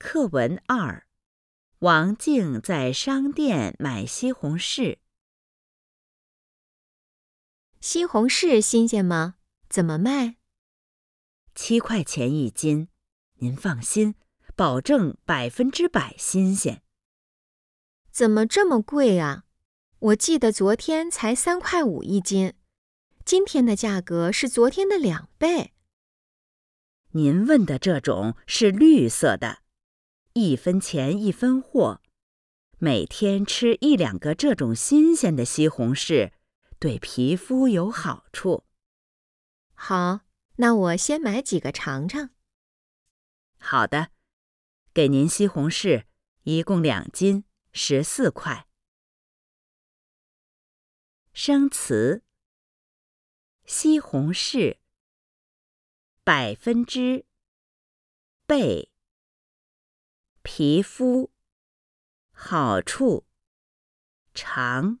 课文二：王静在商店买西红柿。西红柿新鲜吗？怎么卖？七块钱一斤，您放心，保证百分之百新鲜。怎么这么贵啊？我记得昨天才三块五一斤，今天的价格是昨天的两倍。您问的这种是绿色的，一分钱一分货。每天吃一两个这种新鲜的西红柿，对皮肤有好处。好，那我先买几个尝尝。好的，给您西红柿，一共两斤，十四块。生词：西红柿，百分之，倍，皮肤，好处，长。